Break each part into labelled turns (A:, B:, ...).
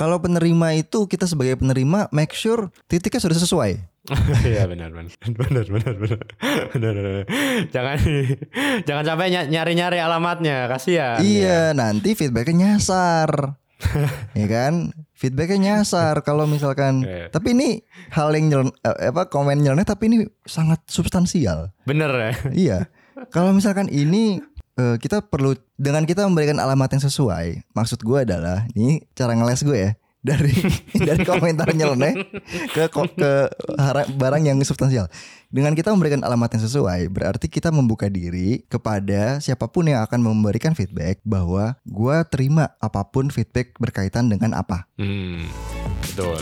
A: kalau penerima itu kita sebagai penerima make sure titiknya sudah sesuai.
B: Iya benar benar benar benar benar benar benar. Jangan jangan sampai ny- nyari-nyari alamatnya, kasihan.
A: Iya, nanti feedbacknya nyasar. ya kan? Feedbacknya nyasar kalau misalkan.
B: Iya.
A: Tapi ini hal yang nyelen, eh, apa komen nyeleneh tapi ini sangat substansial.
B: Bener ya.
A: iya. Kalau misalkan ini eh, kita perlu dengan kita memberikan alamat yang sesuai. Maksud gue adalah ini cara ngeles gue ya dari dari komentar nyeleneh ke ke barang yang substansial. Dengan kita memberikan alamat yang sesuai, berarti kita membuka diri kepada siapa pun yang akan memberikan feedback bahwa gue terima apa pun feedback berkaitan dengan apa.
B: Hmm, betul.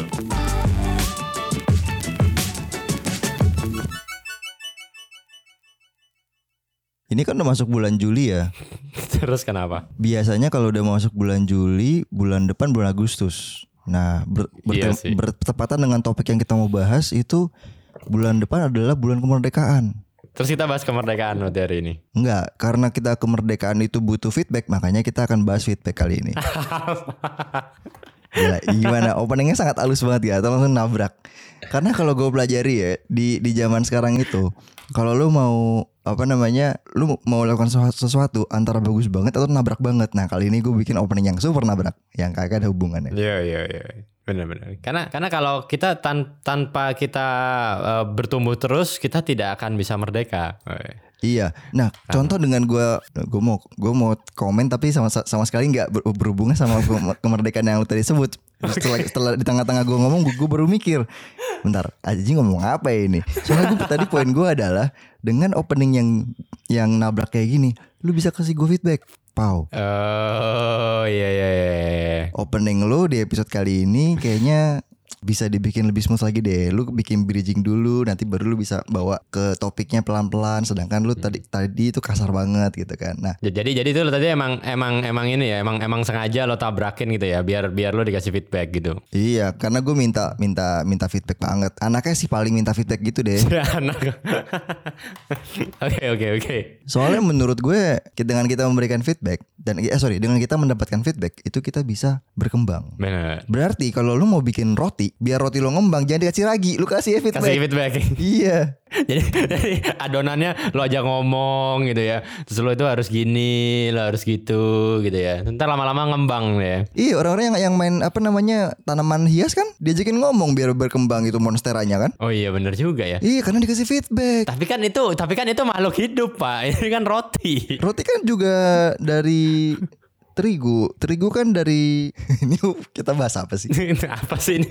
A: Ini kan udah masuk bulan Juli ya.
B: Terus kenapa?
A: Biasanya kalau udah masuk bulan Juli, bulan depan bulan Agustus. Nah, ber-
B: Iya
A: berte-
B: sih.
A: bertepatan dengan topik yang kita mau bahas itu bulan depan adalah bulan kemerdekaan.
B: Terus kita bahas kemerdekaan waktu hari ini.
A: Enggak, karena kita kemerdekaan itu butuh feedback, makanya kita akan bahas feedback kali ini. Gila, gimana? Openingnya sangat halus banget ya, atau langsung nabrak. Karena kalau gue pelajari ya di di zaman sekarang itu, kalau lu mau apa namanya, lu mau lakukan sesu- sesuatu antara bagus banget atau nabrak banget. Nah kali ini gue bikin opening yang super nabrak, yang kagak ada hubungannya.
B: Iya iya iya. Benar-benar. Karena karena kalau kita tan- tanpa kita eh, bertumbuh terus, kita tidak akan bisa merdeka. Eh,
A: Iya. Nah, contoh dengan gua gua mau gua mau komen tapi sama sama sekali nggak ber- berhubungan sama ke- kemerdekaan yang lu tadi sebut. Setelah, setelah di tengah-tengah gua ngomong gua, gua baru mikir. Bentar, Aji ngomong apa ya ini? Soalnya gua tadi poin gua adalah dengan opening yang yang nabrak kayak gini, lu bisa kasih gua feedback. Pau,
B: Oh iya iya iya. iya.
A: opening lu di episode kali ini kayaknya bisa dibikin lebih smooth lagi deh. Lu bikin bridging dulu, nanti baru lu bisa bawa ke topiknya pelan-pelan. Sedangkan lu tadi tadi itu kasar banget gitu kan. Nah,
B: Jadi jadi itu lo tadi emang emang emang ini ya emang emang sengaja lo tabrakin gitu ya biar biar lo dikasih feedback gitu.
A: iya, karena gue minta minta minta feedback banget. Anaknya sih paling minta feedback gitu deh.
B: Anak. Oke oke oke.
A: Soalnya menurut gue dengan kita memberikan feedback dan eh sorry dengan kita mendapatkan feedback itu kita bisa berkembang.
B: Benar.
A: Berarti kalau lu mau bikin roti, biar roti lo ngembang jangan dikasih ragi, lu kasih ya feedback.
B: Kasih feedback.
A: Iya.
B: jadi, jadi adonannya lo aja ngomong gitu ya. Terus lo itu harus gini, lo harus gitu gitu ya. Ntar lama-lama ngembang ya.
A: Iya orang-orang yang yang main apa namanya tanaman hias kan diajakin ngomong biar berkembang itu monsteranya kan.
B: Oh iya bener juga ya.
A: Iya karena dikasih feedback.
B: Tapi kan itu tapi kan itu makhluk hidup pak. Ini kan roti.
A: Roti kan juga dari terigu. Terigu kan dari ini kita bahas apa sih?
B: apa sih ini?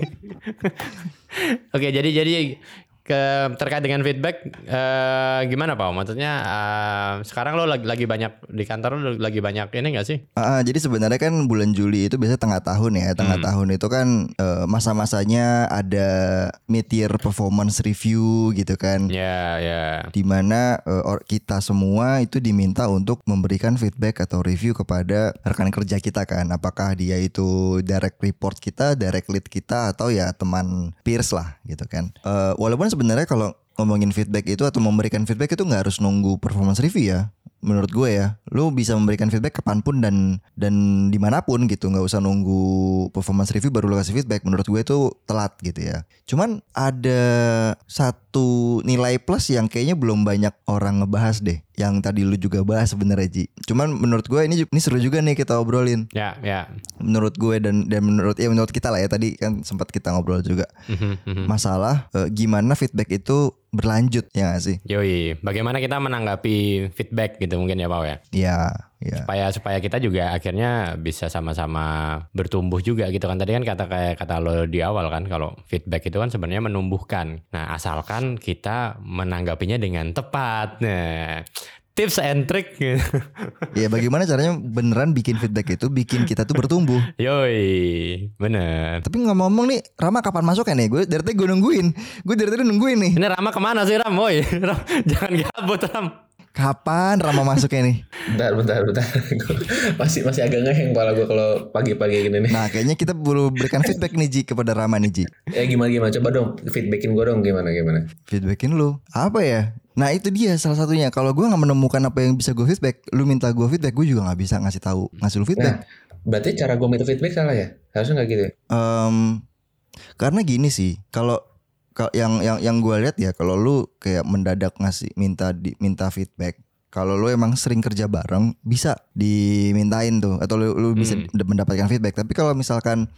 B: Oke, jadi jadi ke terkait dengan feedback eh, gimana Pak? Maksudnya eh, sekarang lo lagi, lagi banyak di kantor lo lagi banyak ini gak sih?
A: Ah, jadi sebenarnya kan bulan Juli itu biasanya tengah tahun ya. Tengah tahun itu kan eh, masa-masanya ada mid year performance review gitu kan.
B: Ya, ya.
A: Di mana eh, or- kita semua itu diminta untuk memberikan feedback atau review kepada rekan kerja kita kan. Apakah dia itu direct report kita, direct lead kita atau ya teman peers lah gitu kan. Eh, walaupun sebenarnya kalau ngomongin feedback itu atau memberikan feedback itu nggak harus nunggu performance review ya. Menurut gue ya, lu bisa memberikan feedback kapan pun dan dan di mana pun gitu, nggak usah nunggu performance review baru lu kasih feedback. Menurut gue itu telat gitu ya. Cuman ada satu nilai plus yang kayaknya belum banyak orang ngebahas deh. Yang tadi lu juga bahas sebenarnya Ji. Cuman menurut gue ini ini seru juga nih kita obrolin.
B: Ya, ya.
A: Menurut gue dan dan menurut ya menurut kita lah ya tadi kan sempat kita ngobrol juga masalah eh, gimana feedback itu berlanjut ya gak sih?
B: Yoi, bagaimana kita menanggapi feedback gitu mungkin ya Pak ya?
A: Ya, ya.
B: supaya supaya kita juga akhirnya bisa sama-sama bertumbuh juga gitu kan tadi kan kata kayak kata lo di awal kan kalau feedback itu kan sebenarnya menumbuhkan nah asalkan kita menanggapinya dengan tepat nah tips and trick
A: Ya bagaimana caranya beneran bikin feedback itu bikin kita tuh bertumbuh.
B: yoi bener
A: Tapi ngomong-ngomong nih, Rama kapan masuknya nih? Gue dari tadi gue nungguin. Gue dari tadi nungguin nih.
B: ini Rama ke mana sih Ram woi Ram, jangan gabut Ram
A: Kapan Rama masuknya nih?
C: Bentar, bentar, bentar. Masih masih agak ngeheng kepala gue kalau pagi-pagi gini nih.
A: Nah kayaknya kita perlu berikan feedback nih Ji kepada Rama nih Ji.
C: Ya gimana gimana? Coba dong feedbackin gue dong gimana gimana.
A: Feedbackin lu Apa ya? Nah itu dia salah satunya Kalau gue gak menemukan apa yang bisa gue feedback Lu minta gue feedback Gue juga gak bisa ngasih tahu Ngasih lu feedback
C: berarti cara gue minta feedback salah ya? Harusnya nggak gitu ya?
A: Em, karena gini sih, kalau yang yang yang gue lihat ya, kalau lu kayak mendadak ngasih minta di, minta feedback, kalau lu emang sering kerja bareng bisa dimintain tuh, atau lu, lu bisa
B: Hmm.
A: mendapatkan feedback. Tapi kalau misalkan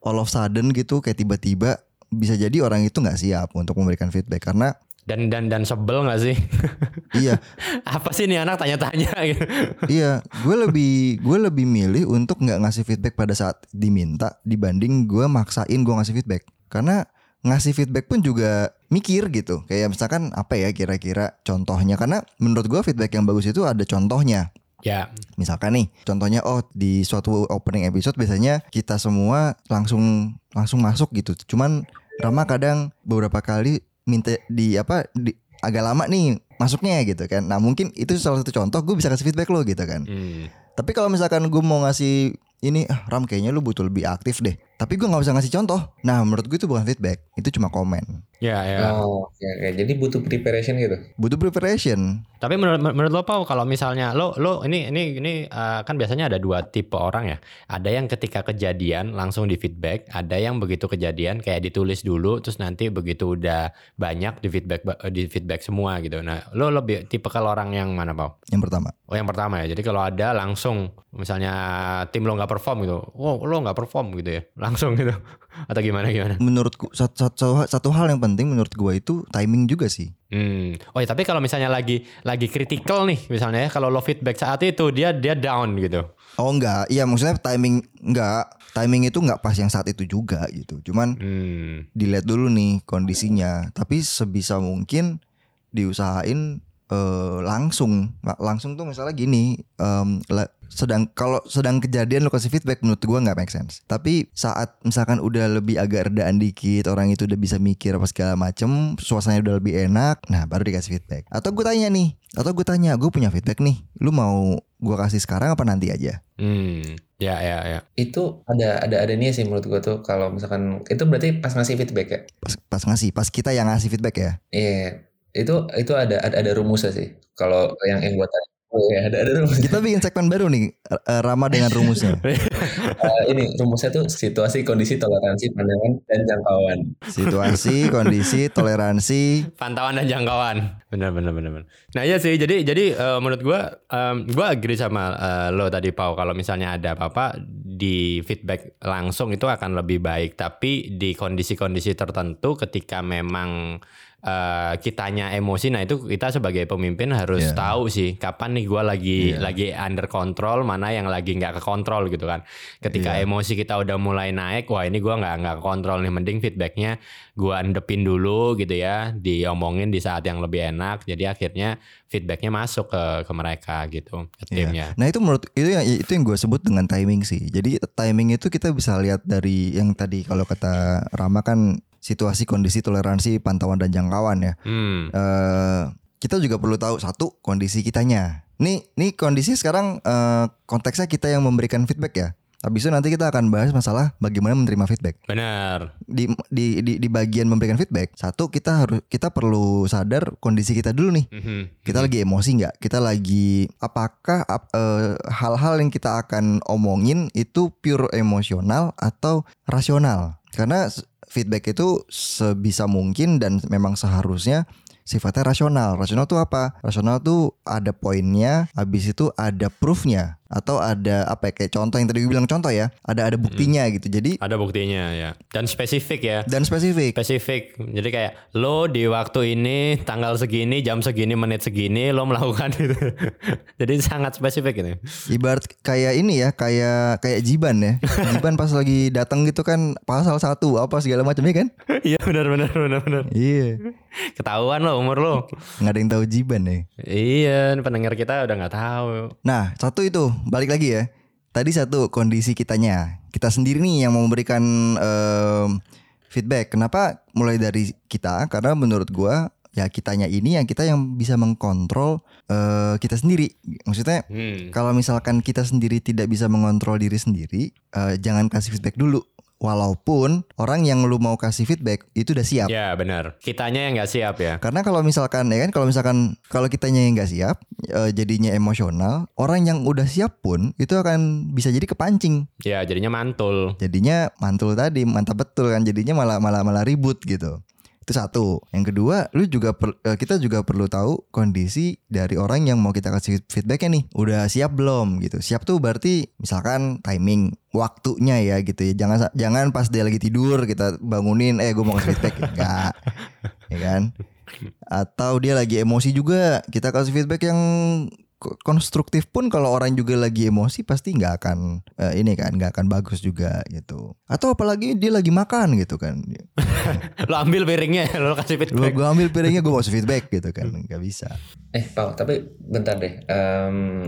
A: all of sudden gitu, kayak tiba-tiba bisa jadi orang itu nggak siap untuk memberikan feedback karena
B: Dan dan dan sebel nggak sih?
A: iya
B: Apa sih nih anak tanya-tanya gitu.
A: iya gue lebih gue lebih milih untuk nggak ngasih feedback pada saat diminta dibanding gue maksain gue ngasih feedback karena ngasih feedback pun juga mikir gitu. Kayak misalkan apa ya kira-kira contohnya? Karena menurut gue feedback yang bagus itu ada contohnya.
B: Ya,
A: misalkan nih contohnya oh di suatu opening episode biasanya kita semua langsung langsung masuk gitu. Cuman Rama kadang beberapa kali minta di apa di agak lama nih masuknya gitu kan. Nah mungkin itu salah satu contoh gue bisa kasih feedback lo gitu kan.
B: Hmm.
A: tapi kalau misalkan gue mau ngasih ini ah, Ram kayaknya lu butuh lebih aktif deh tapi gue nggak bisa ngasih contoh. Nah menurut gue itu bukan feedback itu cuma komen
B: ya ya.
C: Oh, oke oke. Jadi butuh preparation gitu.
A: butuh preparation
B: Tapi menurut menurut lo Pau kalau misalnya lo lo ini ini ini uh, kan biasanya ada dua tipe orang ya. Ada yang ketika kejadian langsung di feedback, ada yang begitu kejadian kayak ditulis dulu terus nanti begitu udah banyak di feedback di feedback semua gitu. Nah, lo lebih tipe kalau orang yang mana Pau?
A: yang pertama
B: Oh yang pertama ya. Jadi kalau ada langsung misalnya tim lo nggak perform gitu, wow lo nggak perform gitu ya, langsung gitu. Atau gimana gimana?
A: menurutku satu, satu, satu hal yang penting menurut gue itu timing juga sih
B: Hmm. Oh ya tapi kalau misalnya lagi lagi kritikal nih misalnya ya kalau lo feedback saat itu dia dia down gitu.
A: Oh enggak, iya maksudnya timing enggak, timing itu enggak pas yang saat itu juga gitu. Cuman
B: Hmm.
A: dilihat dulu nih kondisinya. Tapi sebisa mungkin diusahain eh, langsung, La- langsung tuh misalnya gini, em, la- sedang kalau sedang kejadian lo kasih feedback menurut gua nggak make sense. Tapi saat misalkan udah lebih agak redaan dikit, orang itu udah bisa mikir apa segala macem, suasananya udah lebih enak, nah baru dikasih feedback. Atau gue tanya nih, atau gue tanya, gue punya feedback nih, lu mau gua kasih sekarang apa nanti aja?
B: Hmm. Ya ya ya.
C: Itu ada ada ada nih sih menurut gue tuh kalau misalkan itu berarti pas ngasih feedback ya.
A: pas, pas ngasih pas kita yang ngasih feedback ya
C: Iya. Itu itu ada ada, ada rumusnya sih. Kalau yang yang gue tanya. Oh iya, ada ada rumusnya.
A: kita bikin segmen baru nih eh, Rama dengan rumusnya
C: Eh, ini rumusnya tuh situasi, kondisi, toleransi, pandangan, dan jangkauan.
A: situasi kondisi toleransi
B: Pantauan dan jangkauan. Benar benar benar. benar. Nah iya sih. Jadi jadi eh, menurut gua em, gua agree sama eh, lo tadi Pau kalau misalnya ada apa-apa di feedback langsung itu akan lebih baik. Tapi di kondisi-kondisi tertentu ketika memang eh, kitanya emosi, nah itu kita sebagai pemimpin harus
A: Iya.
B: tahu sih kapan nih gua lagi
A: Iya.
B: lagi under control, mana yang lagi nggak ke kontrol gitu kan. Ketika
A: Iya.
B: emosi kita udah mulai naik, wah ini gua nggak nggak kontrol nih. Mending feedbacknya gua endepin dulu gitu ya, diomongin di saat yang lebih enak. Jadi akhirnya feedbacknya masuk ke ke mereka gitu, ke
A: Iya.
B: timnya.
A: nah itu menurut itu yang itu yang gue sebut dengan timing sih jadi timing itu kita bisa lihat dari yang tadi kalau kata Rama kan situasi kondisi toleransi pantauan dan jangkauan ya
B: Hmm.
A: eh kita juga perlu tahu satu kondisi kitanya. Nih, nih kondisi sekarang eh, konteksnya kita yang memberikan feedback ya. Habis itu nanti kita akan bahas masalah bagaimana menerima feedback.
B: Benar.
A: Di di di, di bagian memberikan feedback, satu kita harus kita perlu sadar kondisi kita dulu nih.
B: Mhm.
A: Kita lagi emosi nggak? Kita lagi apakah ap- eh, hal-hal yang kita akan omongin itu pure emosional atau rasional? Karena feedback itu sebisa mungkin dan memang seharusnya sifatnya rasional. Rasional tuh apa? Rasional tuh ada poinnya, habis itu ada proofnya atau ada apa ya kayak contoh yang tadi gue bilang contoh ya, ada ada buktinya gitu. Jadi
B: Ada buktinya ya. Dan spesifik ya.
A: dan spesifik.
B: Spesifik. Jadi kayak lo di waktu ini tanggal segini, jam segini, menit segini lo melakukan itu. Jadi sangat spesifik gitu.
A: Ibarat kayak ini ya, kayak kayak Jiban ya. Jiban pas lagi datang gitu kan pasal satu apa segala macam ya kan?
B: Iya benar benar benar benar.
A: Iya.
B: Ketahuan lo umur lo.
A: Nggak ada yang tahu Jiban ya.
B: iya, pendengar kita udah nggak tahu.
A: Nah, satu itu balik lagi ya. Tadi satu kondisi kitanya. Kita sendiri nih yang mau memberikan em, feedback. Kenapa mulai dari kita? Karena menurut gua ya kitanya ini yang kita yang bisa mengkontrol eh, kita sendiri. Maksudnya
B: Hmm.
A: kalau misalkan kita sendiri tidak bisa mengontrol diri sendiri, eh, jangan kasih feedback dulu. Walaupun orang yang lu mau kasih feedback itu udah siap.
B: Ya benar. Kitanya yang nggak siap ya.
A: Karena kalau misalkan ya kan kalau misalkan kalau kitanya yang nggak siap eh, jadinya emosional, orang yang udah siap pun itu akan bisa jadi kepancing.
B: Ya jadinya mantul.
A: Jadinya mantul tadi mantap betul kan jadinya malah malah malah ribut gitu. Itu satu. Yang kedua, lu juga per- eh, kita juga perlu tahu kondisi dari orang yang mau kita kasih feedbacknya nih. Udah siap belum gitu. Siap tuh berarti misalkan timing waktunya ya gitu ya. Jangan jangan pas dia lagi tidur kita bangunin eh gue mau kasih feedback enggak. ya kan? Atau dia lagi emosi juga, kita kasih feedback yang konstruktif pun kalau orang juga lagi emosi pasti nggak akan eh, ini kan nggak akan bagus juga gitu atau apalagi dia lagi makan gitu kan
B: Lo ambil piringnya, lo kasih feedback.
A: gue ambil piringnya gue mau kasih feedback gitu kan nggak bisa
C: Eh, Pau, tapi bentar deh. Em,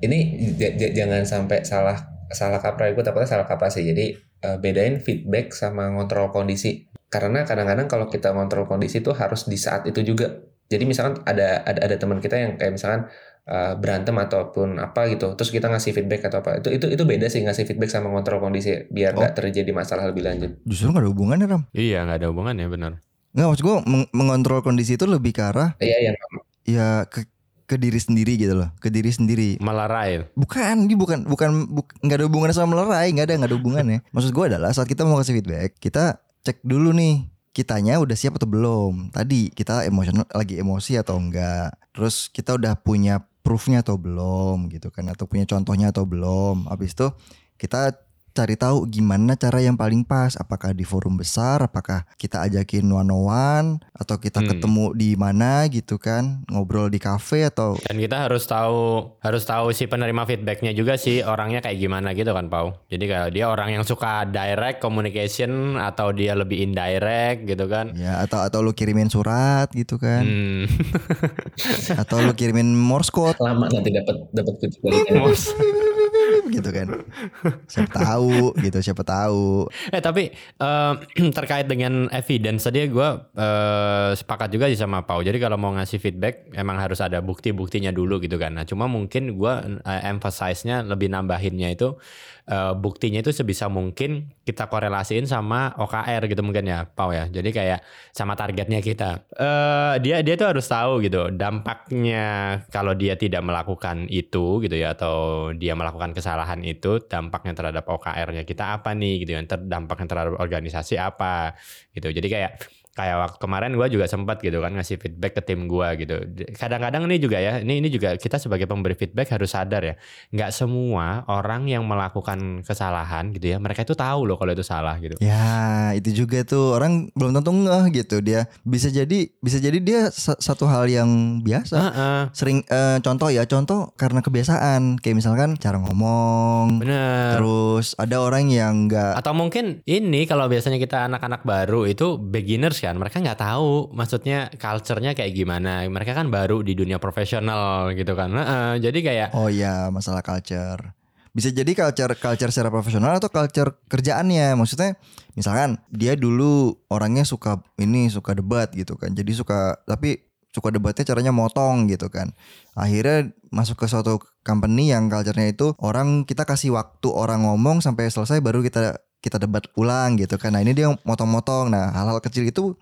C: ini j- j- jangan sampai salah salah kaprah. Gue takutnya salah kaprah sih. Jadi eh, bedain feedback sama ngontrol kondisi. Karena kadang-kadang kalau kita ngontrol kondisi itu harus di saat itu juga. Jadi misalkan ada ada ada teman kita yang kayak misalkan eh, berantem ataupun apa gitu, terus kita ngasih feedback atau apa. Itu itu itu beda sih ngasih feedback sama ngontrol kondisi biar nggak terjadi masalah lebih lanjut.
A: justru nggak ada hubungannya ram
B: Iya nggak ada hubungannya benar.
A: nggak maksud gue meng- mengontrol kondisi itu lebih ke arah
C: Iya, yang
A: ya ke ke diri sendiri gitu loh ke diri sendiri
B: Melerai.
A: Bukan, ini bukan bukan buk- nggak ada hubungannya sama melerai, nggak ada nggak ada hubungannya. Maksud gue adalah saat kita mau kasih feedback, kita cek dulu nih kitanya udah siap atau belum. Tadi kita emosional lagi emosi atau enggak. Terus kita udah punya proofnya atau belum gitu kan atau punya contohnya atau belum. Habis itu kita cari tahu gimana cara yang paling pas apakah di forum besar apakah kita ajakin one on one atau kita
B: Hmm.
A: ketemu di mana gitu kan ngobrol di cafe atau
B: Dan kita harus tahu harus tahu si penerima feedbacknya juga sih orangnya kayak gimana gitu kan Pau. Jadi kalau dia orang yang suka direct communication atau dia lebih indirect gitu kan.
A: Ya atau atau lu kirimin surat gitu kan
B: Hmm.
A: atau lu kirimin Morse code
C: lama nanti dapat dapat kunci balikan.
A: Gitu kan. Siapa tahu gitu, siapa tahu.
B: Eh tapi eh, terkait dengan evidence tadi gue eh, sepakat juga sih sama Pau. Jadi kalau mau ngasih feedback emang harus ada bukti-buktinya dulu gitu kan. Nah cuma mungkin gue eh, emphasize-nya lebih nambahinnya itu eh, buktinya itu sebisa mungkin kita korelasiin sama OKR gitu mungkin ya Pau ya. Jadi kayak sama targetnya kita. Eh dia dia tuh harus tahu gitu dampaknya kalau dia tidak melakukan itu gitu ya atau dia melakukan kesalahan itu dampaknya terhadap OKR-nya kita apa nih gitu ya. Dampaknya terhadap organisasi apa gitu. Jadi kayak kayak waktu kemarin gue juga sempat gitu kan ngasih feedback ke tim gue gitu. Kadang-kadang ini juga ya, ini ini juga kita sebagai pemberi feedback harus sadar ya, nggak semua orang yang melakukan kesalahan gitu ya, mereka itu tahu loh kalau itu salah gitu.
A: Ya, itu juga tuh orang belum tentu ngeh gitu dia. Bisa jadi bisa jadi dia sa- satu hal yang biasa.
B: Heeh,
A: Sering eh, contoh ya, contoh karena kebiasaan. Kayak misalkan cara ngomong.
B: bener.
A: Terus ada orang yang nggak
B: Atau mungkin ini kalau biasanya kita anak-anak baru itu beginners kan, mereka nggak tahu maksudnya culture-nya kayak gimana. Mereka kan baru di dunia profesional gitu kan. Heeh, jadi kayak
A: Oh iya, masalah culture. Bisa jadi culture culture secara profesional atau culture kerjaannya. Maksudnya misalkan dia dulu orangnya suka ini suka debat gitu kan. Jadi suka tapi suka debatnya caranya motong gitu kan. Akhirnya masuk ke suatu company yang culture-nya itu orang kita kasih waktu orang ngomong sampai selesai baru kita kita debat ulang gitu kan. Nah, ini dia motong-motong. Nah, hal-hal kecil itu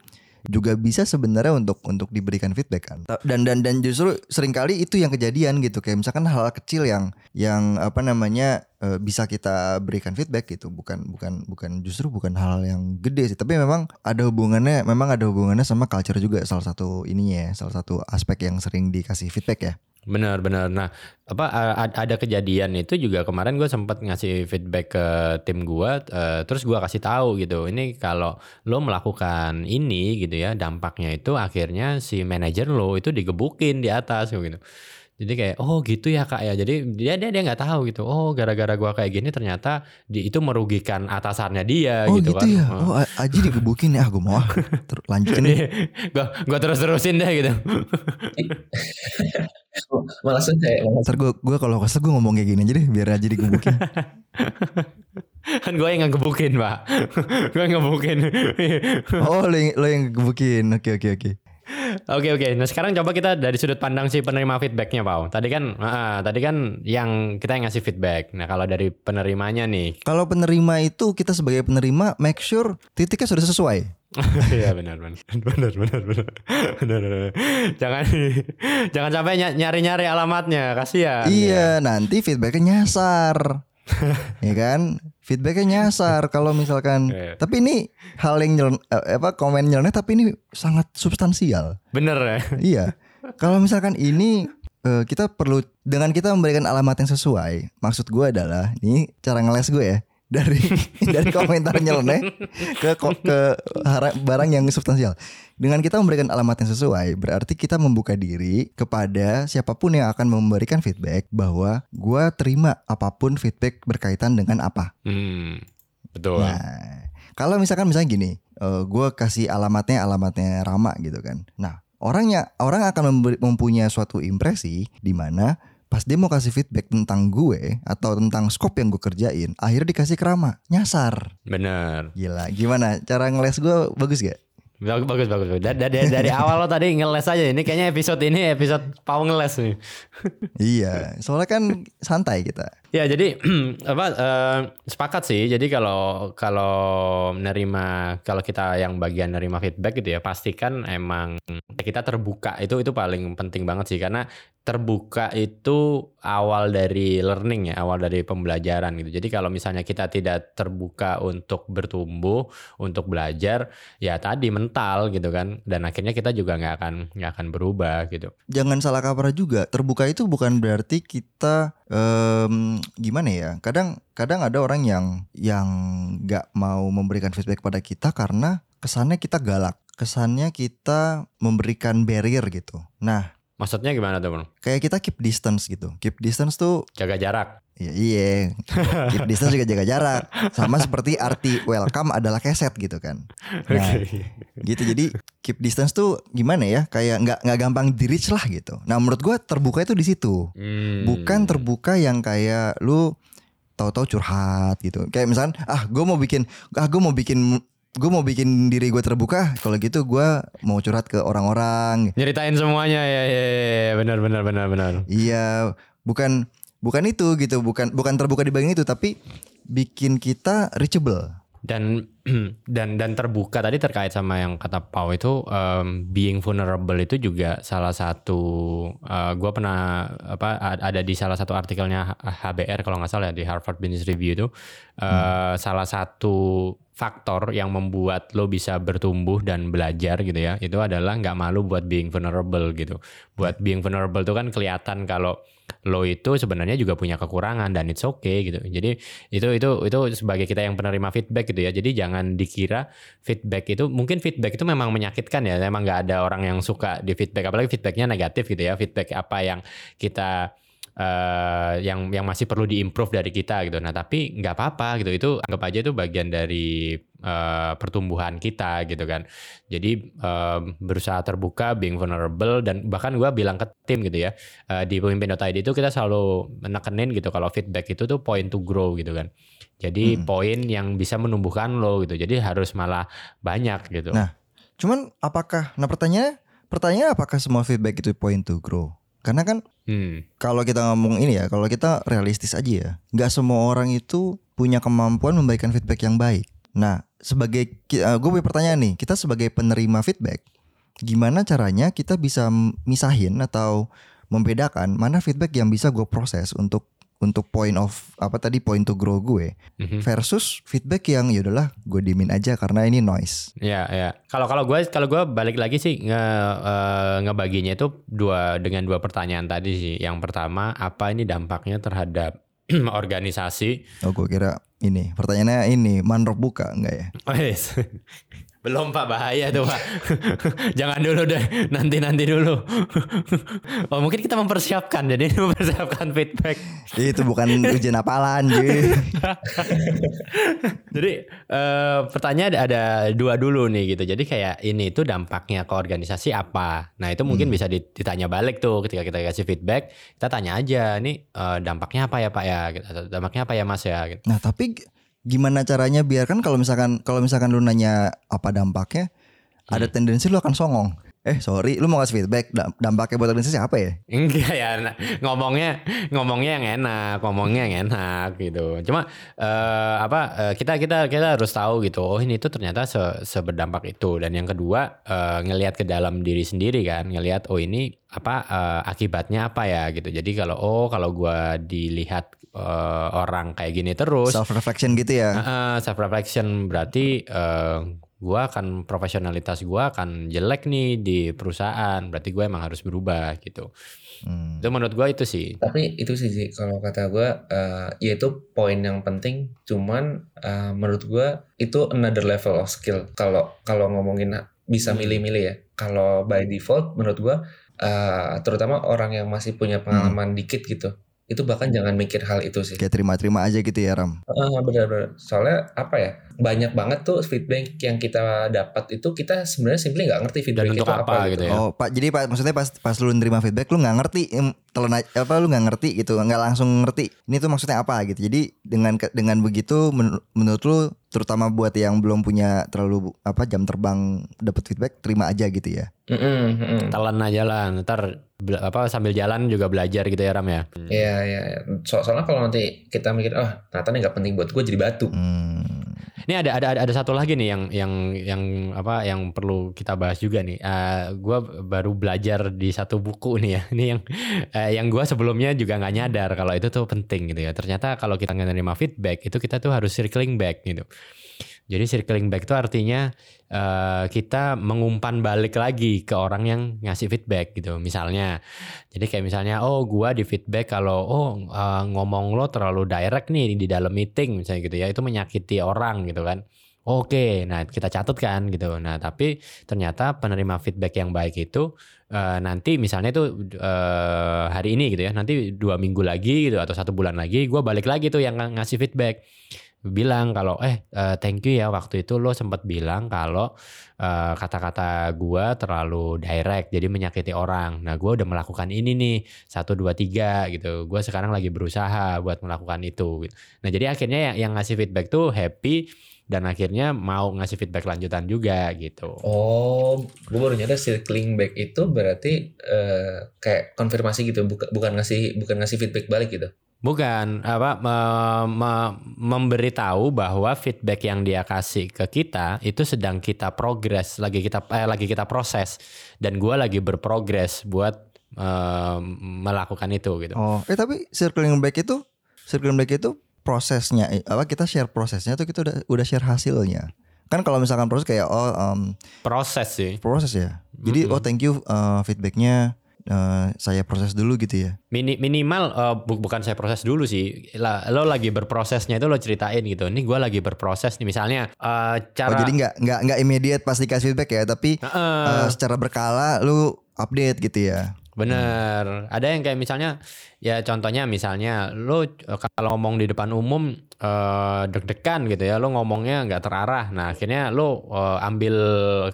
A: juga bisa sebenarnya untuk untuk diberikan feedback kan. Dan dan dan justru sering kali itu yang kejadian gitu. Kayak misalkan hal, -hal kecil yang yang apa namanya eh, bisa kita berikan feedback gitu. Bukan bukan bukan justru bukan hal yang gede sih. Tapi memang ada hubungannya memang ada hubungannya sama culture juga. Salah satu ininya ya salah satu aspek yang sering dikasih feedback ya
B: Benar-benar. Nah, apa ada kejadian itu juga kemarin gue sempat ngasih feedback ke tim gue, eh, terus gue kasih tahu gitu. Ini kalau lo melakukan ini gitu ya, dampaknya itu akhirnya si manajer lo itu digebukin di atas gitu. Jadi kayak oh gitu ya kak ya. Jadi dia dia dia nggak tahu gitu. Oh gara-gara gua kayak gini ternyata di, itu merugikan atasannya dia
A: oh
B: gitu,
A: gitu,
B: kan.
A: ya
B: Oh.
A: oh Aji digebukin ya ah gue mau ah. Ter- lanjutin deh.
B: gua gua terus terusin deh gitu.
C: Malah kayak malah
A: Ntar gue gue kalau kesel gue ngomong kayak gini aja deh biar aja digebukin.
B: kan gue yang ngegebukin pak. gue yang ngegebukin.
A: oh lo yang, lo yang gebukin. Oke oke oke.
B: Oke oke. Nah sekarang coba kita dari sudut pandang si penerima feedbacknya, Pau. Tadi kan, ah, tadi kan yang kita yang ngasih feedback. Nah kalau dari penerimanya nih,
A: Kalau penerima itu kita sebagai penerima make sure titiknya sudah sesuai.
B: Iya benar benar benar benar benar benar. Jangan jangan sampai ny- nyari-nyari alamatnya, kasihan.
A: Iya, nanti feedbacknya nyasar. ya kan? Feedbacknya nyasar kalau misalkan.
B: Iya.
A: Tapi ini hal yang nyelen- eh, apa komen nyeleneh tapi ini sangat substansial.
B: Bener ya.
A: iya. Kalau misalkan ini eh, kita perlu dengan kita memberikan alamat yang sesuai. Maksud gue adalah ini cara ngeles gue ya dari dari komentar nyeleneh ke ke barang yang substansial. Dengan kita memberikan alamat yang sesuai, berarti kita membuka diri kepada siapa pun yang akan memberikan feedback bahwa gue terima apa pun feedback berkaitan dengan apa.
B: Hmm, betul.
A: Nah, kalau misalkan misalnya gini, gue kasih alamatnya alamatnya Rama gitu kan. Nah, orangnya orang akan mempunyai suatu impresi di mana pas dia mau kasih feedback tentang gue atau tentang scope yang gue kerjain, akhirnya dikasih ke Rama, nyasar.
B: Bener.
A: Gila, gimana? Cara ngeles gue bagus gak?
B: Bagus bagus bagus. Dari, dari, dari awal lo tadi ngeles aja. Ini kayaknya episode ini episode Pau ngeles nih.
A: iya, soalnya kan santai kita.
B: Ya jadi apa eh, sepakat sih. Jadi kalau kalau menerima kalau kita yang bagian nerima feedback gitu ya pastikan emang kita terbuka itu itu paling penting banget sih karena terbuka itu awal dari learning ya awal dari pembelajaran gitu. Jadi kalau misalnya kita tidak terbuka untuk bertumbuh untuk belajar ya tadi mental gitu kan dan akhirnya kita juga nggak akan nggak akan berubah gitu.
A: Jangan salah kaprah juga. Terbuka itu bukan berarti kita em, gimana ya? Kadang kadang ada orang yang yang nggak mau memberikan feedback pada kita karena kesannya kita galak, kesannya kita memberikan barrier gitu. Nah,
B: Maksudnya gimana tuh bang?
A: kayak kita keep distance gitu. Keep distance tuh
B: Jaga jarak.
A: Iya, iya. Keep distance juga jaga jarak. Sama seperti arti welcome adalah keset gitu kan. Nah, gitu jadi keep distance tuh gimana ya? Kayak nggak nggak gampang di reach lah gitu. Nah, menurut gua terbuka itu di situ.
B: Hmm.
A: Bukan terbuka yang kayak lu tahu-tahu curhat gitu. Kayak misalkan ah gue mau bikin ah gue mau bikin gue mau bikin diri gue terbuka. Kalau gitu gua mau curhat ke orang-orang.
B: Nyeritain semuanya ya, ya, ya, ya. benar benar benar benar.
A: Iya, bukan bukan itu gitu, bukan bukan terbuka di bagian itu, tapi bikin kita reachable.
B: Dan dan dan terbuka tadi terkait sama yang kata Pau itu um, being vulnerable itu juga salah satu uh, gue pernah apa ada di salah satu artikelnya HBR kalau nggak salah ya di Harvard Business Review itu uh, salah satu faktor yang membuat lo bisa bertumbuh dan belajar gitu ya itu adalah nggak malu buat being vulnerable gitu. Buat being vulnerable itu kan kelihatan kalau lo itu sebenarnya juga punya kekurangan dan it's okay gitu. Jadi itu itu itu sebagai kita yang penerima feedback gitu ya. Jadi jangan dikira feedback itu mungkin feedback itu memang menyakitkan ya. Memang nggak ada orang yang suka di feedback apalagi feedbacknya negatif gitu ya. Feedback apa yang kita eh, yang yang masih perlu diimprove dari kita gitu. Nah tapi nggak apa-apa gitu. Itu anggap aja itu bagian dari eh, pertumbuhan kita gitu kan. Jadi eh, berusaha terbuka being vulnerable dan bahkan gue bilang ke tim gitu ya eh, di pemimpin.id itu kita selalu menekenin gitu kalau feedback itu tuh point to grow gitu kan. Jadi
A: Mm-mm.
B: poin yang bisa menumbuhkan lo gitu. Jadi harus malah banyak gitu.
A: Nah, Cuman apakah nah pertanyaannya pertanyaannya apakah semua feedback itu point to grow? Karena kan
B: Hmm,
A: kalau kita ngomong ini ya, kalau kita realistis aja ya, nggak semua orang itu punya kemampuan memberikan feedback yang baik. Nah, sebagai gue punya pertanyaan nih, kita sebagai penerima feedback, gimana caranya kita bisa misahin atau membedakan mana feedback yang bisa gue proses untuk untuk point of apa tadi point to grow gue
B: mhm.
A: versus feedback yang ya udahlah gue dimin aja karena ini noise.
B: Ya, ya. Kalau kalau gue kalau gue balik lagi sih nge eh, ngebaginya itu dua dengan dua pertanyaan tadi sih. Yang pertama, apa ini dampaknya terhadap organisasi?
A: Oh gue kira ini pertanyaannya ini manrop buka enggak ya?
B: Oh, yes. Belum Pak, bahaya tuh Pak. Jangan dulu deh, nanti-nanti dulu. oh, mungkin kita mempersiapkan, jadi mempersiapkan feedback.
A: Itu bukan ujian apalan.
B: Jadi eh, pertanyaan ada dua dulu nih gitu. Jadi kayak ini tuh dampaknya ke organisasi apa? Nah itu mungkin bisa dit- ditanya balik tuh ketika kita kasih feedback. Kita tanya aja, nih eh, dampaknya apa ya Pak ya? Gitu. Dampaknya apa ya Mas ya? Gitu.
A: Nah tapi gimana caranya biarkan kalau misalkan kalau misalkan lu nanya apa dampaknya, ada tendensi lu akan songong. Eh sorry, lu mau ngasih feedback dam- dampaknya buat organisasi apa ya?
B: Enggak ya, nah, ngomongnya ngomongnya yang enak, ngomongnya yang enak gitu. Cuma eh, apa eh, kita kita kita harus tahu gitu. Oh ini tuh ternyata se seberdampak itu. Dan yang kedua eh, ngelihat ke dalam diri sendiri kan, ngelihat oh ini apa eh, akibatnya apa ya gitu. Jadi kalau oh kalau gua dilihat eh, orang kayak gini terus,
A: Self reflection gitu ya.
B: self reflection berarti eh, gua akan profesionalitas gua akan jelek nih di perusahaan. Berarti gue emang harus berubah gitu.
A: Hmm.
B: Itu menurut gua itu sih.
C: Tapi itu sih Ji, kalau kata gue, uh, ya itu poin yang penting. Cuman eh, menurut gue itu another level of skill. Kalau kalau ngomongin bisa
B: Hmm.
C: milih-milih ya. Kalau by default, menurut gue, eh, terutama orang yang masih punya pengalaman dikit gitu, itu bahkan jangan mikir hal itu sih.
A: Kayak terima-terima aja gitu ya Ram.
C: Ah, benar-benar. Soalnya apa ya? Banyak banget tuh feedback yang kita dapat itu kita sebenarnya simply nggak ngerti feedback
B: untuk
C: itu apa,
B: apa
C: gitu.
B: gitu ya.
A: Oh pak, jadi pak maksudnya pas pas lu nerima feedback lu nggak ngerti, telan apa lu nggak ngerti gitu, nggak langsung ngerti. Ini tuh maksudnya apa gitu. Jadi dengan ke- dengan begitu men- menurut lu terutama buat yang belum punya terlalu apa jam terbang dapat feedback terima aja gitu ya.
C: Mm-mm, mm-mm.
B: Telan aja lah, ntar apa sambil jalan juga belajar gitu ya Ram ya.
C: Iya, iya. iya. So- soalnya kalau nanti kita mikir, oh Nathan ini nggak penting buat gue jadi batu.
A: Hmm.
B: Ini ada ada ada, satu lagi nih yang yang yang apa yang perlu kita bahas juga nih. Eh gua baru belajar di satu buku nih ya. Ini yang eh, yang gua sebelumnya juga nggak nyadar kalau itu tuh penting gitu ya. Ternyata kalau kita menerima feedback itu kita tuh harus circling back gitu. Jadi circling back itu artinya eh, kita mengumpan balik lagi ke orang yang ngasih feedback gitu. Misalnya, jadi kayak misalnya, oh gua di feedback kalau oh eh, ngomong lo terlalu direct nih di dalam meeting misalnya gitu ya, itu menyakiti orang gitu kan. Oke, nah kita catat kan gitu. Nah tapi ternyata penerima feedback yang baik itu eh, nanti misalnya itu eh, hari ini gitu ya, nanti dua minggu lagi gitu atau satu bulan lagi, gua balik lagi tuh yang ng- ngasih feedback bilang kalau eh eh, thank you ya waktu itu lo sempat bilang kalau eh, kata-kata gua terlalu direct jadi menyakiti orang. Nah gua udah melakukan ini nih satu dua tiga gitu. Gua sekarang lagi berusaha buat melakukan itu. gitu. Nah jadi akhirnya yang, yang ngasih feedback tuh happy dan akhirnya mau ngasih feedback lanjutan juga gitu.
C: Oh, gue baru nyadar circling back itu berarti eh, kayak konfirmasi gitu, bukan ngasih bukan ngasih feedback balik gitu.
B: Bukan apa me- me- memberitahu bahwa feedback yang dia kasih ke kita itu sedang kita progres, lagi kita eh, lagi kita proses dan gua lagi berprogres buat eh, melakukan itu gitu.
A: Oh, eh tapi circling back itu circling back itu prosesnya apa kita share prosesnya tuh kita udah udah share hasilnya. Kan kalau misalkan proses kayak oh em,
B: Proses sih.
A: proses ya. Jadi oh thank you eh, feedbacknya eh, saya proses dulu gitu ya.
B: Mini, minimal eh, bu- bukan saya proses dulu sih. Lah, lo lagi berprosesnya itu lo ceritain gitu. Ini gua lagi berproses nih misalnya eh, cara
A: Oh jadi nggak nggak nggak immediate pas dikasih feedback ya, tapi
B: Heeh.
A: eh, secara berkala lu update gitu ya.
B: Bener. Ada yang kayak misalnya ya contohnya misalnya lo eh, kalau ngomong di depan umum eh, deg-degan gitu ya, lo ngomongnya nggak terarah. Nah akhirnya lo eh, ambil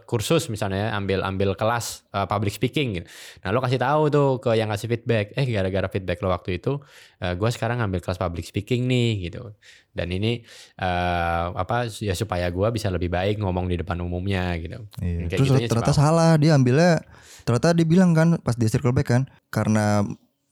B: kursus misalnya, ya, ambil ambil kelas eh, public speaking. Gitu. Nah lo kasih tahu tuh ke yang ngasih feedback, eh gara-gara feedback lo waktu itu, gue sekarang ngambil kelas public speaking nih gitu. Dan ini eh, apa ya supaya gue bisa lebih baik ngomong di depan umumnya gitu.
A: Iya.
B: Kayak
A: Terus ternyata salah dia ambilnya ternyata dia bilang kan pas dia circle back kan karena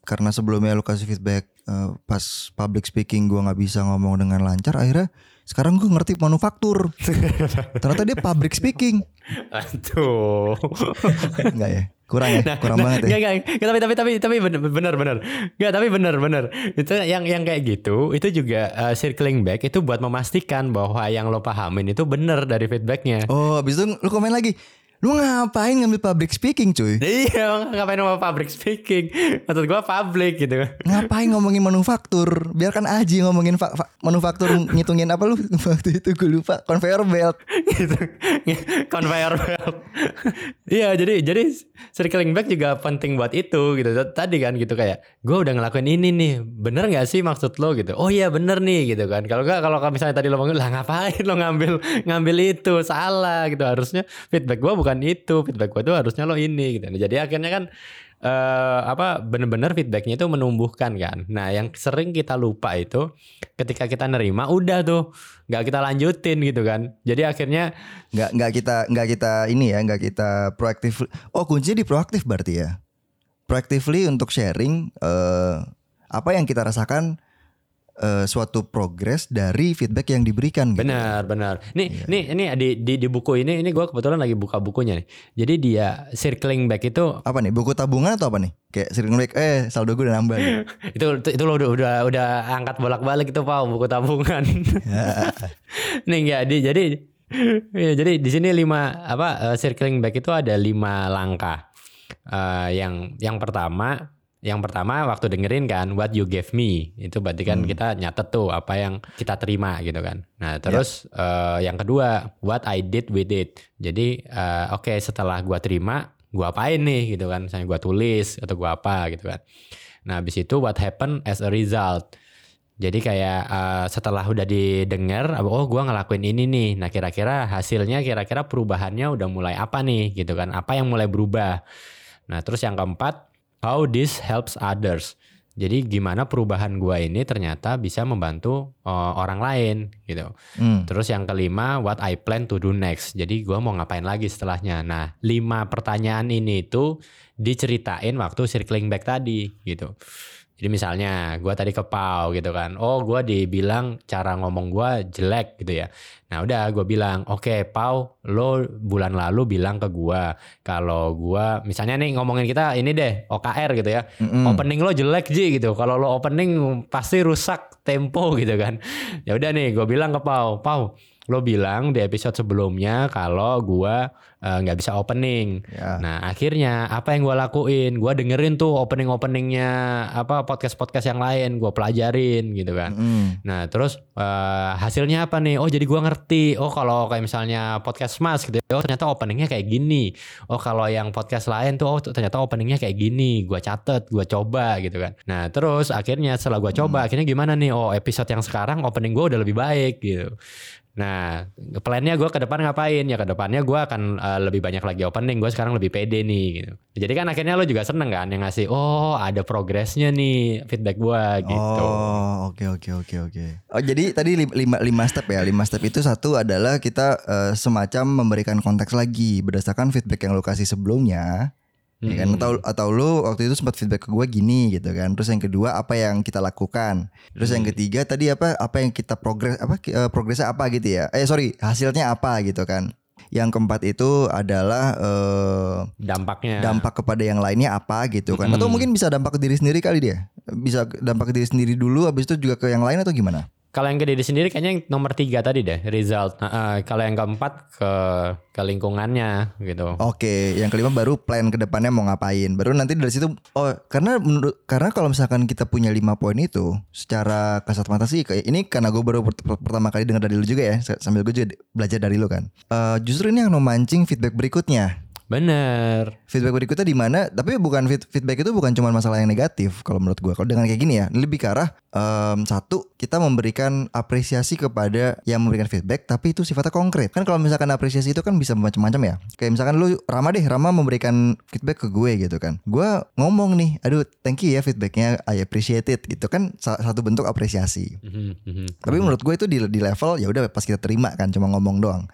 A: karena sebelumnya lu kasih feedback eh, pas public speaking gua nggak bisa ngomong dengan lancar akhirnya sekarang gue ngerti manufaktur ternyata dia public speaking
B: Aduh.
A: enggak ya kurang ya kurang banget ya
B: Enggak, tapi tapi tapi tapi bener bener bener. Enggak, tapi bener bener. Itu yang yang kayak gitu, itu juga uh, circling back itu buat memastikan bahwa yang lo pahamin itu bener dari feedbacknya.
A: oh abis itu lu komen lagi lu ngapain ngambil public speaking cuy
B: Iya, ngapain sama public speaking? Maksud gua public gitu.
A: ngapain ngomongin manufaktur biarkan Aji ngomongin fa- fa- manufaktur ngitungin apa lu waktu itu gue lupa conveyor belt
B: gitu. Conveyor belt. Iya, jadi jadi circling back juga penting buat itu gitu. Tadi kan gitu kayak gue udah ngelakuin ini nih, bener nggak sih maksud lo gitu? Oh iya bener nih gitu kan. Kalau nggak kalau misalnya tadi lo ngomong lah ngapain lo ngambil ngambil itu salah gitu. Harusnya feedback gue bukan itu, feedback gue tuh harusnya lo ini gitu. Nah, Jadi akhirnya kan eh, apa bener-bener feedbacknya itu menumbuhkan kan. Nah yang sering kita lupa itu ketika kita nerima udah tuh nggak kita lanjutin gitu kan. Jadi akhirnya
A: nggak nggak kita nggak kita ini ya nggak kita proaktif. Oh kuncinya di proaktif berarti ya. Proactively untuk sharing eh, apa yang kita rasakan eh, suatu progres dari feedback yang diberikan. Gitu.
B: Benar, benar. Nih,
A: Iya.
B: nih, ini di, di di buku ini, ini gue kebetulan lagi buka bukunya nih. Jadi dia circling back itu,
A: Apa nih buku tabungan atau apa nih? Kayak sering back eh saldo gue udah nambah. nih.
B: itu itu, itu lo udah, udah udah angkat bolak-balik itu pak buku tabungan. nih enggak, di, jadi ya, jadi di sini lima apa eh, circling back itu ada lima langkah. Eh, yang yang pertama yang pertama waktu dengerin kan what you gave me itu berarti kan
A: Hmm.
B: kita nyatet tuh apa yang kita terima gitu kan. Nah terus eh, yang kedua what I did with it. Jadi eh, oke setelah gua terima gua apain nih gitu kan. Misalnya gua tulis atau gua apa gitu kan. Nah habis itu what happened as a result. Jadi kayak eh, setelah udah didengar, oh gua ngelakuin ini nih. Nah kira-kira hasilnya kira-kira perubahannya udah mulai apa nih gitu kan? Apa yang mulai berubah? Nah terus yang keempat, how this helps others. Jadi gimana perubahan gua ini ternyata bisa membantu eh, orang lain gitu.
A: Hmm.
B: Terus yang kelima, what I plan to do next. Jadi gua mau ngapain lagi setelahnya. Nah, lima pertanyaan ini itu diceritain waktu circling back tadi gitu. Jadi misalnya gua tadi ke Pau gitu kan. Oh, gua dibilang cara ngomong gua jelek gitu ya. Nah, udah gua bilang, "Oke, Pau, lo bulan lalu bilang ke gua kalau gua misalnya nih ngomongin kita ini deh, OKR gitu ya.
A: Mm-mm.
B: Opening lo jelek Ji gitu. Kalau lo opening pasti rusak tempo gitu kan. Ya udah nih, gue bilang ke Pau, Pau, lo bilang di episode sebelumnya kalau gua eh, nggak bisa opening.
A: Ya.
B: Nah akhirnya apa yang gua lakuin? Gua dengerin tuh opening openingnya apa podcast podcast yang lain, gua pelajarin gitu kan.
A: Mm-mm.
B: Nah terus eh, hasilnya apa nih? Oh jadi gua ngerti. Oh kalau kayak misalnya podcast Mas gitu. Oh ternyata openingnya kayak gini. Oh kalau yang podcast lain tuh oh ternyata openingnya kayak gini. Gua catet, gua coba gitu kan. Nah terus akhirnya setelah gua coba, akhirnya gimana nih? Oh episode yang sekarang opening gua udah lebih baik gitu. Nah, plannya gue ke depan ngapain? Ya ke depannya gue akan eh, lebih banyak lagi opening. Gue sekarang lebih pede nih. Gitu. Jadi kan akhirnya lo juga seneng kan yang ngasih. Oh ada progresnya nih feedback gue gitu.
A: Oh, oke oke oke oke. Oh, jadi tadi lim- lima lima step ya. Lima step itu satu adalah kita eh, semacam memberikan konteks lagi berdasarkan feedback yang lo kasih sebelumnya. Ya kan?
B: Hmm.
A: Atau atau lu waktu itu sempat feedback ke gue gini gitu kan. Terus yang kedua apa yang kita lakukan. Terus yang
B: Hmm.
A: ketiga tadi apa apa yang kita progres apa eh, progresnya apa gitu ya. Eh sorry hasilnya apa gitu kan. Yang keempat itu adalah eh,
B: Dampaknya.
A: dampak kepada yang lainnya apa gitu kan. Atau
B: Mm.
A: mungkin bisa dampak ke diri sendiri kali dia. Bisa dampak ke diri sendiri dulu habis itu juga ke yang lain atau gimana?
B: Kalau yang ke diri sendiri kayaknya yang nomor tiga tadi deh result. Nah, eh, kalau yang keempat ke ke lingkungannya gitu.
A: Oke, yang kelima baru plan ke depannya mau ngapain. Baru nanti dari situ oh karena menurut karena kalau misalkan kita punya lima poin itu secara kasat mata sih kayak ini karena gue baru pert- pertama kali dengar dari lu juga ya sambil gue juga belajar dari lu kan. Eh, justru ini yang memancing feedback berikutnya.
B: Bener.
A: Feedback berikutnya di mana? Tapi bukan feed- feedback itu bukan cuma masalah yang negatif kalau menurut gue. Kalau dengan kayak gini ya, lebih ke arah em, satu kita memberikan apresiasi kepada yang memberikan feedback, tapi itu sifatnya konkret. Kan kalau misalkan apresiasi itu kan bisa macam-macam ya. Kayak misalkan lu Rama deh, Rama memberikan feedback ke gue gitu kan. Gue ngomong nih, aduh thank you ya feedbacknya, I appreciate it. Itu kan sa- satu bentuk apresiasi.
B: Mhm, mhm.
A: Tapi menurut gue itu di, di level ya udah pas kita terima kan cuma ngomong doang.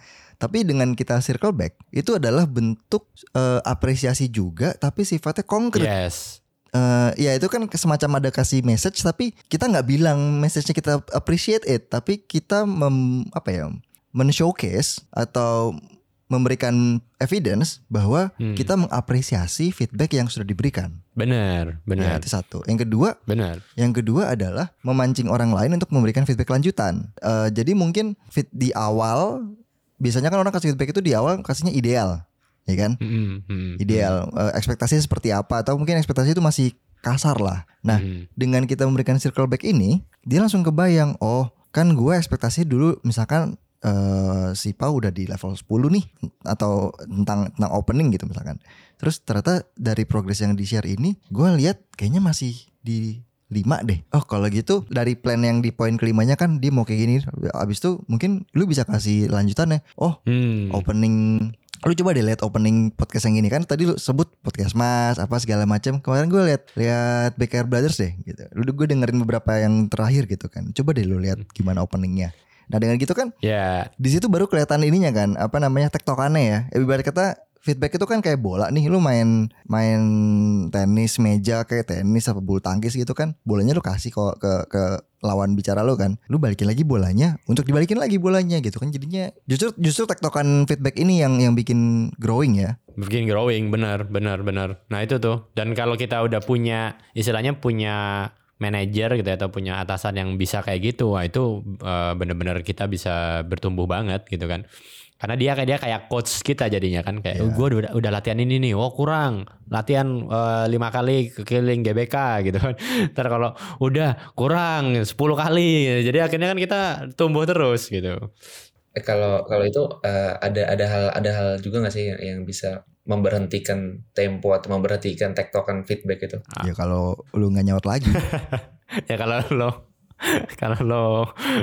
A: Tapi dengan kita circle back itu adalah bentuk eh, apresiasi juga tapi sifatnya konkret.
B: Yes.
A: Eh, ya itu kan semacam ada kasih message tapi kita nggak bilang message-nya kita appreciate it tapi kita mem, apa ya men-showcase atau memberikan evidence bahwa
B: Hmm.
A: kita mengapresiasi feedback yang sudah diberikan.
B: Bener,
A: Ya,
B: bener,
A: itu satu. Yang kedua
B: bener.
A: yang kedua adalah memancing orang lain untuk memberikan feedback lanjutan. Eh, jadi mungkin fit di awal biasanya kan orang kasih feedback itu di awal kasihnya ideal, ya kan?
B: Mhm, mhm,
A: Ideal. Eh, ekspektasinya seperti apa atau mungkin ekspektasi itu masih kasar lah. Nah,
B: mhm.
A: dengan kita memberikan circle back ini, dia langsung kebayang, oh kan gue ekspektasi dulu misalkan eh, si Pau udah di level 10 nih atau tentang tentang opening gitu misalkan. Terus ternyata dari progres yang di share ini, gue lihat kayaknya masih di 5 deh. Oh kalau gitu dari plan yang di poin kelimanya kan dia mau kayak gini. Abis itu mungkin lu bisa kasih lanjutannya. Oh
B: Hmm.
A: opening lu coba deh lihat opening podcast yang ini kan tadi lu sebut podcast mas apa segala macam kemarin gue lihat lihat BKR Brothers deh gitu lu gue dengerin beberapa yang terakhir gitu kan coba deh lu lihat gimana openingnya nah dengan gitu kan
B: Ya,
A: di situ baru kelihatan ininya kan apa namanya tektokannya ya ibarat kata feedback itu kan kayak bola nih lu main main tenis meja kayak tenis apa bulu tangkis gitu kan bolanya lu kasih kok ke ke lawan bicara lu kan. Lu balikin lagi bolanya untuk dibalikin lagi bolanya gitu kan jadinya justru justru tektokan feedback ini yang yang bikin growing ya.
B: Bikin growing benar benar benar. Nah itu tuh. Dan kalau kita udah punya istilahnya punya manajer gitu ya, atau punya atasan yang bisa kayak gitu wah itu eh, bener-bener kita bisa bertumbuh banget gitu kan karena dia kayak dia kayak coach kita jadinya kan kayak
A: Iya.
B: gue udah udah latihan ini nih oh kurang latihan eh, lima kali keliling GBK gitu kan ntar kalau udah kurang 10 kali jadi akhirnya kan kita tumbuh terus gitu
C: Eh, kalau kalau itu eh, ada ada hal ada hal juga nggak sih yang, yang bisa memberhentikan tempo atau memberhentikan tektokan feedback itu?
B: Ah.
A: ya kalau lu nggak nyaut lagi
B: ya kalau lo kalau lo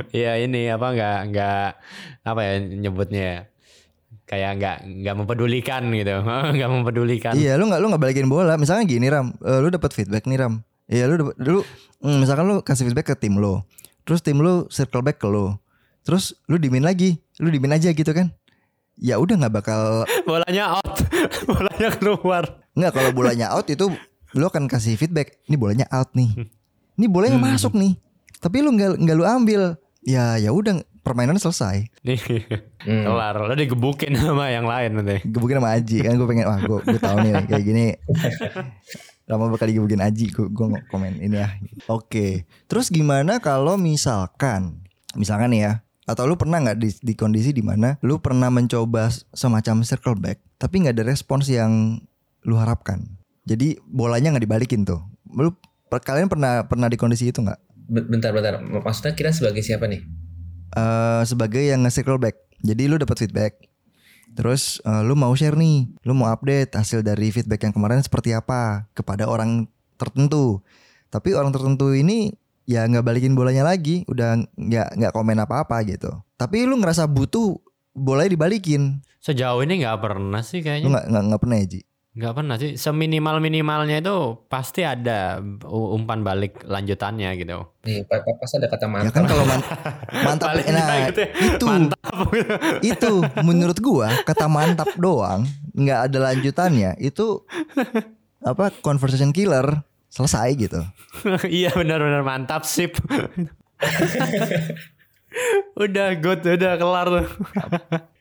B: ya ini apa nggak nggak apa ya nyebutnya ya, kayak nggak nggak mempedulikan gitu nggak mempedulikan
A: Iya, lu nggak lu nggak balikin bola. Misalnya gini Ram, eh, lu dapat feedback nih Ram. Iya, lu dulu mm, misalkan lu kasih feedback ke tim lo. Terus tim lu circle back ke lo. Terus lu dimin lagi, lu dimin aja gitu kan. Ya udah nggak bakal
B: bolanya out bolanya keluar
A: nggak kalau bolanya out itu lu akan kasih feedback. Ini bolanya out nih. Ini bolanya
B: Hmm.
A: masuk nih. Tapi lu nggak nggak lu ambil. Ya ya udah permainan selesai.
B: nih
C: Hmm.
B: kelar. Lo digebukin sama yang lain nanti.
A: Gebukin sama Aji kan gue pengen wah gue gue tahu nih kayak gini. Lama bakal digebukin Aji gue gue nggak komen ini ya. Oke terus gimana kalau misalkan misalkan nih ya atau lu pernah nggak di, di kondisi di mana lu pernah mencoba semacam circle back tapi nggak ada respons yang lu harapkan? Jadi bolanya nggak dibalikin tuh. Lu kalian pernah pernah di kondisi itu nggak
C: Bentar bentar, maksudnya kita sebagai siapa nih?
A: eh sebagai yang nge-circle back. Jadi lu dapat feedback. Terus eh, lu mau share nih, lu mau update hasil dari feedback yang kemarin seperti apa kepada orang tertentu. Tapi orang tertentu ini ya nggak balikin bolanya lagi, udah nggak nggak komen apa-apa gitu. Tapi lu ngerasa butuh bolanya dibalikin.
B: sejauh ini nggak pernah sih kayaknya
A: nggak nggak pernah ya Ji?
B: Nggak pernah sih. Seminimal minimalnya itu pasti ada umpan balik lanjutannya gitu.
C: Nih, pa- pa- pas ada kata
A: Ya
C: mantap.
A: kan kalau man- mantap nah
B: nggak gitu ya.
A: itu.
B: Mantap
A: itu menurut gua kata mantap doang nggak ada lanjutannya. Itu apa conversation killer selesai gitu.
B: Iya benar-benar mantap sip udah good udah kelar. Tuh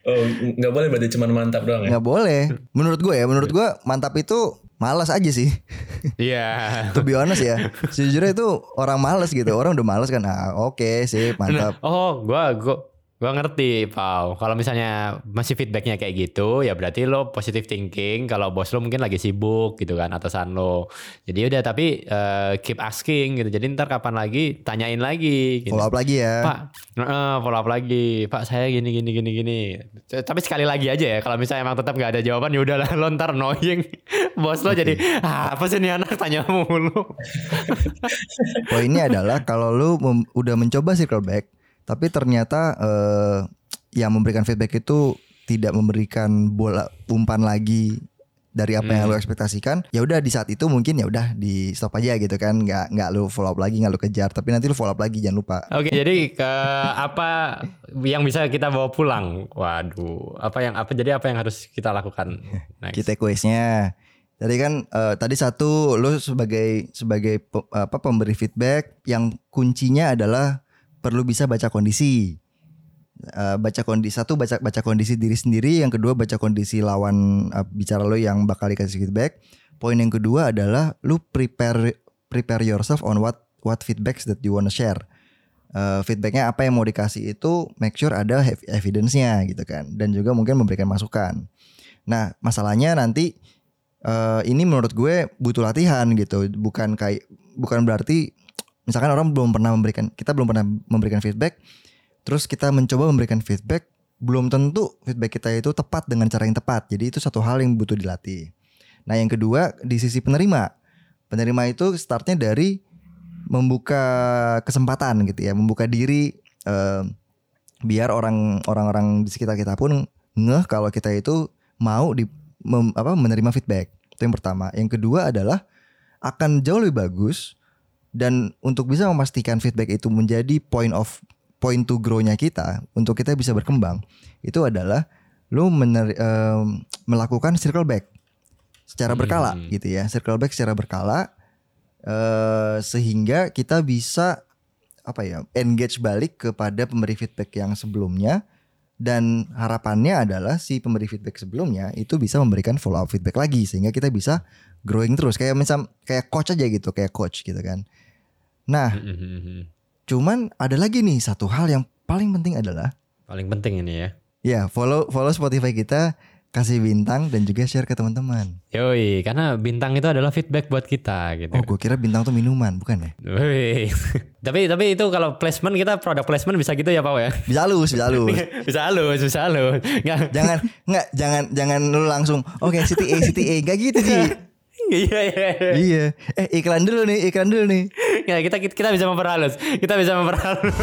C: Oh, nggak boleh berarti cuma mantap doang ya?
A: nggak boleh. Menurut gue ya menurut gue mantap itu malas aja sih.
B: Iya.
A: To be honest ya sejujurnya itu orang malas gitu. Orang udah malas kan ah oke sih mantap.
B: Oh gua gua gua ngerti Pau kalau misalnya masih feedbacknya kayak gitu ya berarti lo positive thinking kalau bos lo mungkin lagi sibuk gitu kan atasan lo jadi udah tapi eh, keep asking gitu jadi ntar kapan lagi tanyain lagi gitu.
A: follow up lagi ya
B: Pak, eh, follow up lagi. Pak, saya gini gini gini gini. Tapi sekali lagi aja ya. Kalau misalnya emang tetap nggak ada jawaban, ya udahlah lo ntar annoying. Bos lo jadi ah, apa sih nih anak tanya mulu.
A: poinnya adalah kalau mem- udah mencoba circle back tapi ternyata eh, yang memberikan feedback itu tidak memberikan bola umpan lagi dari apa yang
B: Hmm.
A: lu ekspektasikan ya udah di saat itu mungkin ya udah di stop aja gitu kan nggak nggak lu follow up lagi nggak lu kejar tapi nanti lu follow up lagi jangan lupa
B: Oke, jadi ke apa yang bisa kita bawa pulang? Waduh, apa yang apa jadi apa yang harus kita lakukan? Next.
A: kita quiznya Tadi kan eh, tadi satu lu sebagai sebagai pe- apa pemberi feedback yang kuncinya adalah perlu bisa baca kondisi. Eh, baca kondisi satu baca baca kondisi diri sendiri, yang kedua baca kondisi lawan eh, bicara lo yang bakal dikasih feedback. Poin yang kedua adalah lu prepare prepare yourself on what what feedbacks that you wanna share. Eh, feedbacknya apa yang mau dikasih itu make sure ada ev- evidence-nya gitu kan dan juga mungkin memberikan masukan. Nah, masalahnya nanti eh, ini menurut gue butuh latihan gitu, bukan kayak bukan berarti misalkan orang belum pernah memberikan kita belum pernah memberikan feedback, terus kita mencoba memberikan feedback, belum tentu feedback kita itu tepat dengan cara yang tepat. Jadi itu satu hal yang butuh dilatih. Nah, yang kedua di sisi penerima. Penerima itu startnya dari membuka kesempatan gitu ya, membuka diri eh, biar orang orang-orang di sekitar kita pun ngeh kalau kita itu mau di mem- apa menerima feedback. Itu yang pertama. Yang kedua adalah akan jauh lebih bagus dan untuk bisa memastikan feedback itu menjadi point of point to grow-nya kita untuk kita bisa berkembang itu adalah lu mener, em, melakukan circle back secara berkala
B: Hmm.
A: gitu ya. Circle back secara berkala eh, sehingga kita bisa apa ya engage balik kepada pemberi feedback yang sebelumnya dan harapannya adalah si pemberi feedback sebelumnya itu bisa memberikan follow up feedback lagi sehingga kita bisa growing terus. Kayak misal kayak coach aja gitu kayak coach gitu kan nah
B: Mhm.
A: cuman ada lagi nih satu hal yang paling penting adalah
B: Paling penting ini ya.
A: ya follow follow Spotify kita kasih bintang dan juga share ke teman-teman
B: Yoi, karena bintang itu adalah feedback buat kita gitu.
A: oh gue kira bintang tuh minuman bukan ya
B: tapi tapi itu kalau placement kita produk placement bisa gitu ya Pak ya?
A: bisa halus bisa halus
B: bisa halus, bisa halus. Nggak,
A: jangan nggak jangan jangan lu langsung oke city A city A gak gitu sih
B: iya iya. iya.
A: iya eh iklan dulu nih iklan dulu nih
B: Nggak, kita kita bisa memperhalus. Kita bisa memperhalus.